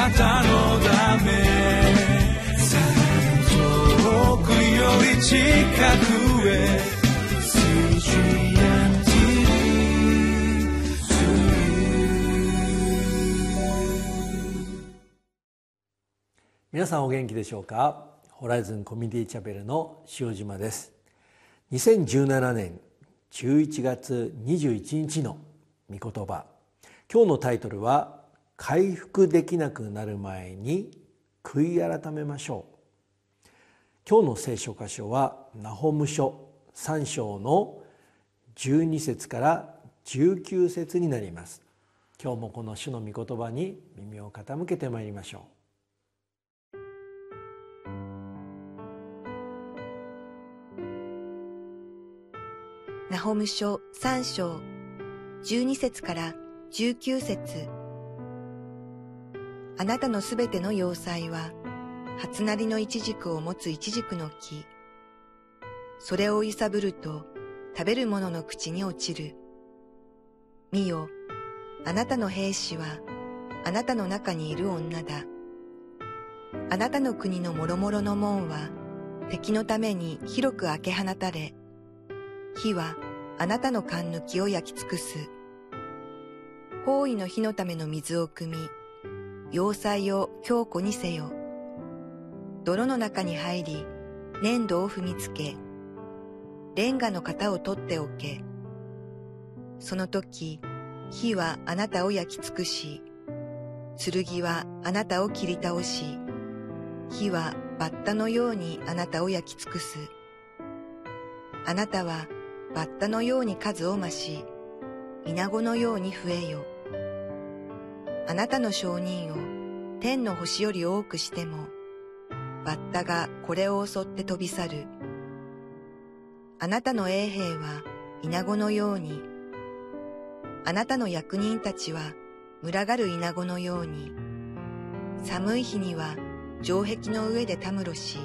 なたのため遠くより近くへ皆さんお元気でしょうか？ホライズンコミュニティチャペルの塩島です。2017年11月21日の御言葉。今日のタイトルは回復できなくなる前に悔い改めましょう。今日の聖書箇所はナホム書3章の12節から19節になります。今日もこの主の御言葉に耳を傾けてまいりましょう。ナホム書3章12節から19節。あなたのすべての要塞は初なりのイチジクを持つイチジクの木。それを揺さぶると食べる者のの口に落ちる。見よあなたの兵士はあなたの中にいる女だ。あなたの国の諸々の門は敵のために広く開け放たれ。火はあなたの勘抜きを焼き尽くす。包囲の火のための水を汲み、要塞を強固にせよ。泥の中に入り、粘土を踏みつけ、レンガの型を取っておけ。その時、火はあなたを焼き尽くし、剣はあなたを切り倒し、火はバッタのようにあなたを焼き尽くす。あなたはバッタのように数を増し、イナゴのように増えよ。あなたの証人を天の星より多くしても、バッタがこれを襲って飛び去る。あなたの衛兵はイナゴのように、あなたの役人たちは群がるイナゴのように、寒い日には城壁の上でたむろし、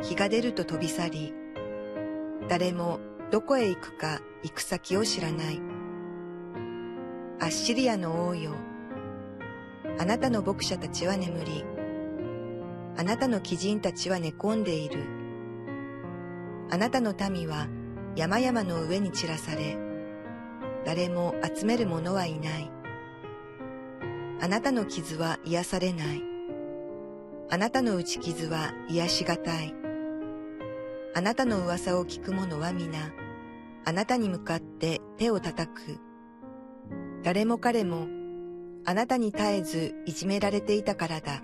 日が出ると飛び去り、誰もどこへ行くか行く先を知らない。アッシリアの王よ。あなたの牧者たちは眠り、あなたの貴人たちは寝込んでいる。あなたの民は山々の上に散らされ、誰も集める者はいない。あなたの傷は癒されない。あなたの打ち傷は癒しがたい。あなたの噂を聞く者は皆、あなたに向かって手を叩く。誰も彼も、あなたに絶えずいじめられていたからだ。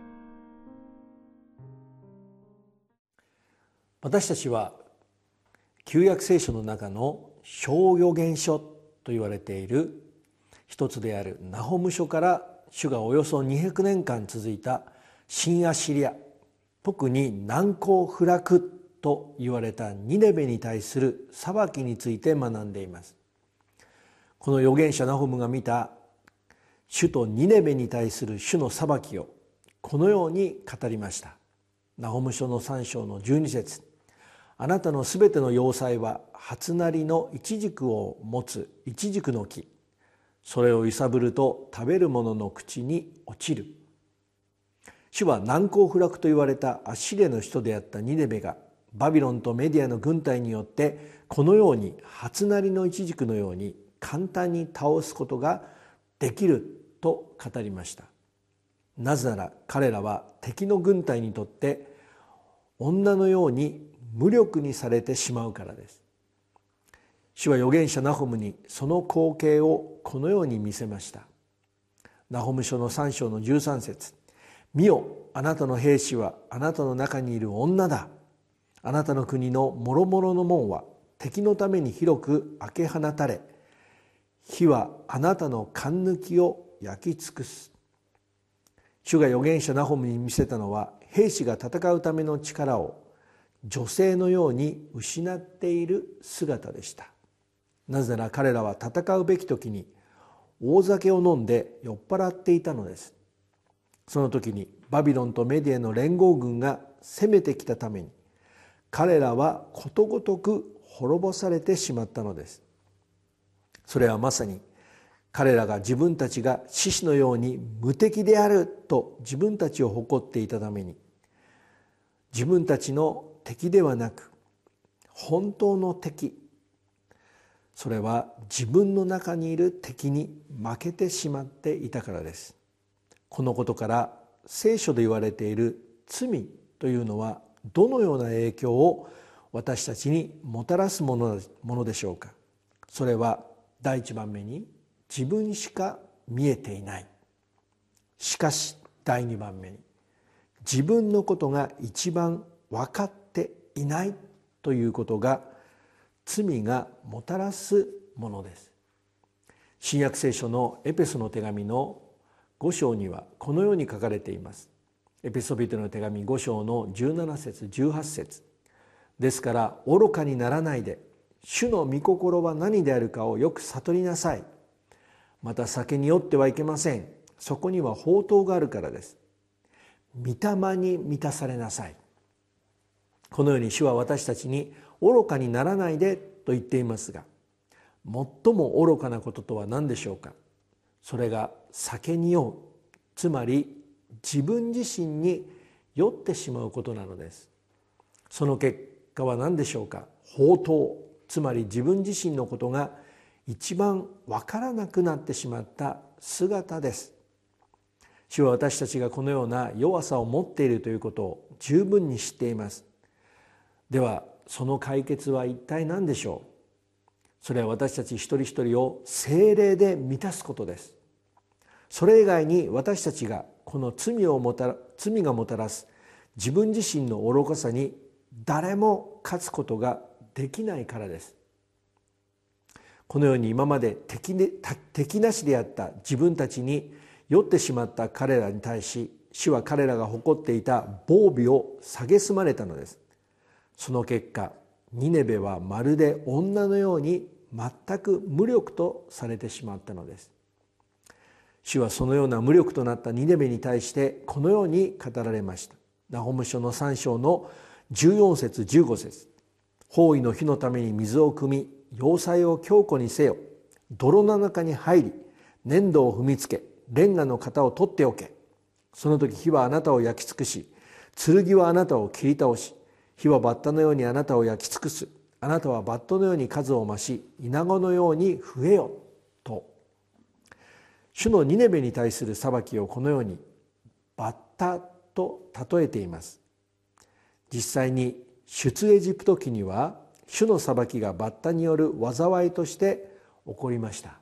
私たちは旧約聖書の中の小予言書と言われている一つであるナホム書から主がおよそ200年間続いた新アシリア特に難攻不落と言われたニネベに対する裁きについて学んでいますこの預言者ナホムが見た主とニネベに対する主の裁きをこのように語りました。ナホム書の3章の12節。あなたのすべての要塞は初なりのイチジクを持つイチジクの木。それを揺さぶると食べる者の口に落ちる。主は難攻不落と言われたアッシリアの人であったニネベがバビロンとメディアの軍隊によってこのように初なりのイチジクのように簡単に倒すことができると語りました。なぜなら彼らは敵の軍隊にとって女のように無力にされてしまうからです。主は預言者ナホムにその光景をこのように見せました。ナホム書の3章の13節。見よあなたの兵士はあなたの中にいる女だ。あなたの国の諸々の門は敵のために広く開け放たれ。火はあなたの勘抜きを焼き尽くす。主が預言者ナホムに見せたのは兵士が戦うための力を女性のように失っている姿でした。なぜなら彼らは戦うべき時に大酒を飲んで酔っ払っていたのです。その時にバビロンとメディアの連合軍が攻めてきたために彼らはことごとく滅ぼされてしまったのです。それはまさに彼らが自分たちが獅子のように無敵であると自分たちを誇っていたために自分たちの敵ではなく本当の敵それは自分の中にいる敵に負けてしまっていたからです。このことから聖書で言われている罪というのはどのような影響を私たちにもたらすものでしょうか。それは第一番目に自分しか見えていない。しかし第二番目に自分のことが一番分かっていないということが罪がもたらすものです。新約聖書のエペソの手紙の5章にはこのように書かれています。エペソビトの手紙5章の17節18節。ですから愚かにならないで主の御心は何であるかをよく悟りなさい。また酒に酔ってはいけません。そこには宝刀があるからです。御霊に満たされなさい。このように主は私たちに愚かにならないでと言っていますが最も愚かなこととは何でしょうか。それが酒に酔う。つまり自分自身に酔ってしまうことなのです。その結果は何でしょうか。宝刀つまり自分自身のことが一番わからなくなってしまった姿です。主は私たちがこのような弱さを持っているということを十分に知っています。ではその解決は一体何でしょう？それは私たち一人一人を精霊で満たすことです。それ以外に私たちがこの罪をもたら罪がもたらす自分自身の愚かさに誰も勝つことができないからです。このように今まで敵で敵なしであった自分たちに酔ってしまった彼らに対し主は彼らが誇っていた防備を蔑まれたのです。その結果ニネベはまるで女のように全く無力とされてしまったのです。主はそのような無力となったニネベに対してこのように語られました。ナホム書の3章の14節15節。包囲の火のために水を汲み要塞を強固にせよ泥の中に入り粘土を踏みつけレンガの型を取っておけ。その時火はあなたを焼き尽くし剣はあなたを切り倒し火はバッタのようにあなたを焼き尽くす。あなたはバットのように数を増し稲子のように増えよと。主のニネベに対する裁きをこのようにバッタと例えています。実際に出エジプト記には主の裁きがバッタによる災いとして起こりました。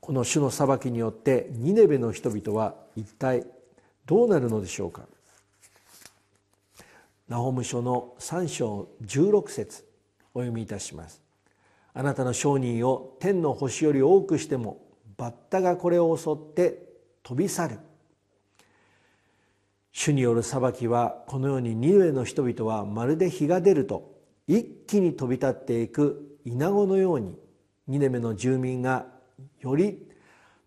この主の裁きによってニネベの人々は一体どうなるのでしょうか。ナホム書の3章16節お読みいたします。あなたの商人を天の星より多くしてもバッタがこれを襲って飛び去る。主による裁きはこのようにニネベの人々はまるで日が出ると一気に飛び立っていく稲子のようにニネベの住民がより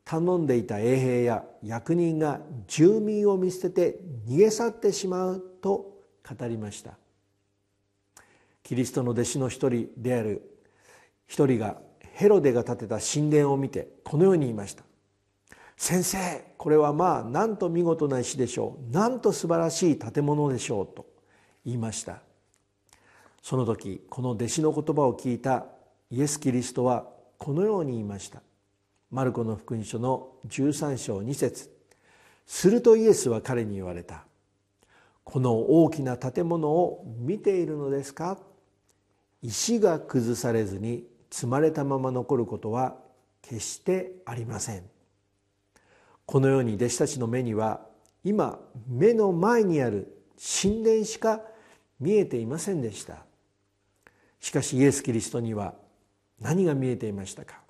頼んでいた衛兵や役人が住民を見捨てて逃げ去ってしまうと語りました。キリストの弟子の一人である一人がヘロデが建てた神殿を見てこのように言いました。先生これはまあなんと見事な石でしょう。なんと素晴らしい建物でしょうと言いました。その時この弟子の言葉を聞いたイエス・キリストはこのように言いました。マルコの福音書の13章2節。するとイエスは彼に言われた。この大きな建物を見ているのですか？石が崩されずに積まれたまま残ることは決してありません。このように弟子たちの目には今目の前にある神殿しか見えていませんでした。しかしイエス・キリストには何が見えていましたか。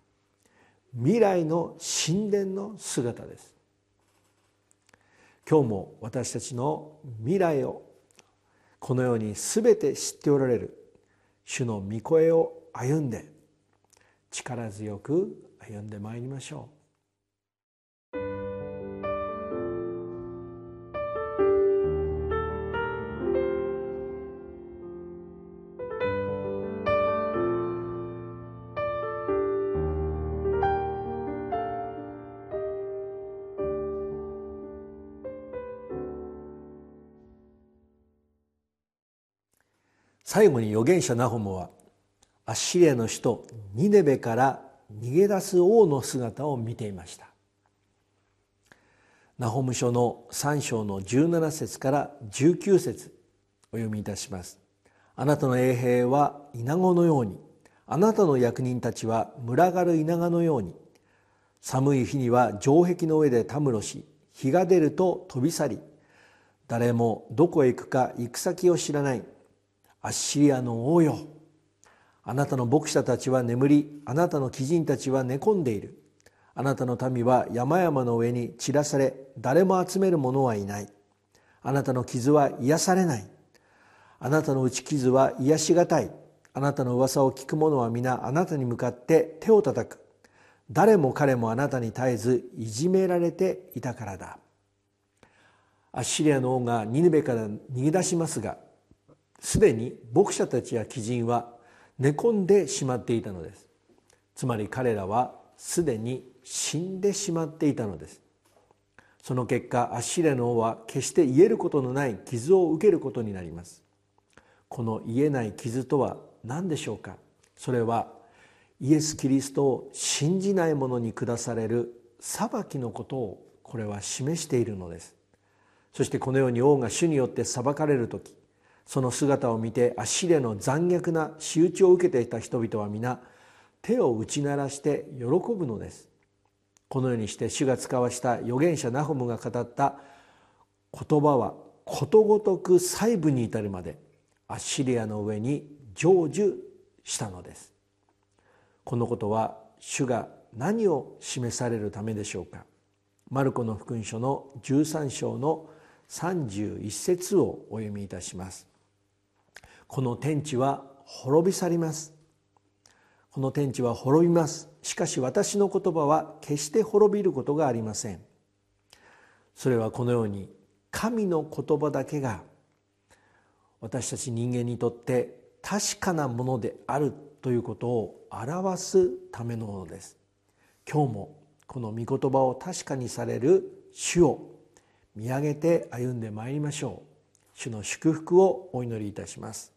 未来の神殿の姿です。今日も私たちの未来をこのように全て知っておられる主の御声を歩んで力強く歩んでまいりましょう。最後に預言者ナホムはアッシリアの首都ニネベから逃げ出す王の姿を見ていました。ナホム書の3章の17節から19節お読みいたします。あなたの衛兵は稲子のようにあなたの役人たちは群がる稲子のように寒い日には城壁の上でたむろし日が出ると飛び去り誰もどこへ行くか行く先を知らない。アッシリアの王よ。あなたの牧者たちは眠りあなたの貴人たちは寝込んでいる。あなたの民は山々の上に散らされ誰も集める者はいない。あなたの傷は癒されない。あなたの打ち傷は癒しがたい。あなたの噂を聞く者は皆あなたに向かって手を叩く。誰も彼もあなたに絶えずいじめられていたからだ。アッシリアの王がニヌベから逃げ出しますがすでに牧者たちや貴人は寝込んでしまっていたのです。つまり彼らはすでに死んでしまっていたのです。その結果アッシリアの王は決して癒えることのない傷を受けることになります。この癒えない傷とは何でしょうか？それはイエス・キリストを信じない者に下される裁きのことをこれは示しているのです。そしてこのように王が主によって裁かれる時その姿を見てアッシリアの残虐な仕打ちを受けていた人々は皆手を打ち鳴らして喜ぶのです。このようにして主が使わした預言者ナホムが語った言葉はことごとく細部に至るまでアッシリアの上に成就したのです。このことは主が何を示されるためでしょうか。マルコの福音書の13章の31節をお読みいたします。この天地は滅び去ります。この天地は滅びます。しかし私の言葉は決して滅びることがありません。それはこのように神の言葉だけが私たち人間にとって確かなものであるということを表すためのものです。今日もこの御言葉を確かにされる主を見上げて歩んでまいりましょう。主の祝福をお祈りいたします。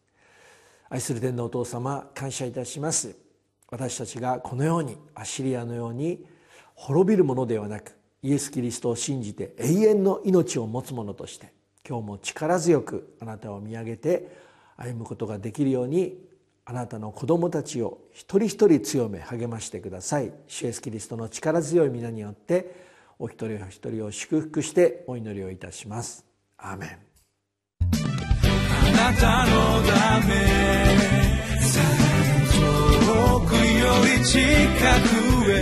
愛する天のお父様感謝いたします。私たちがこのようにアシリアのように滅びるものではなくイエス・キリストを信じて永遠の命を持つ者として今日も力強くあなたを見上げて歩むことができるようにあなたの子供たちを一人一人強め励ましてください。主イエスキリストの力強い皆によってお一人お一人を祝福してお祈りをいたします。アーメン。なたのため。遠くより近くへ。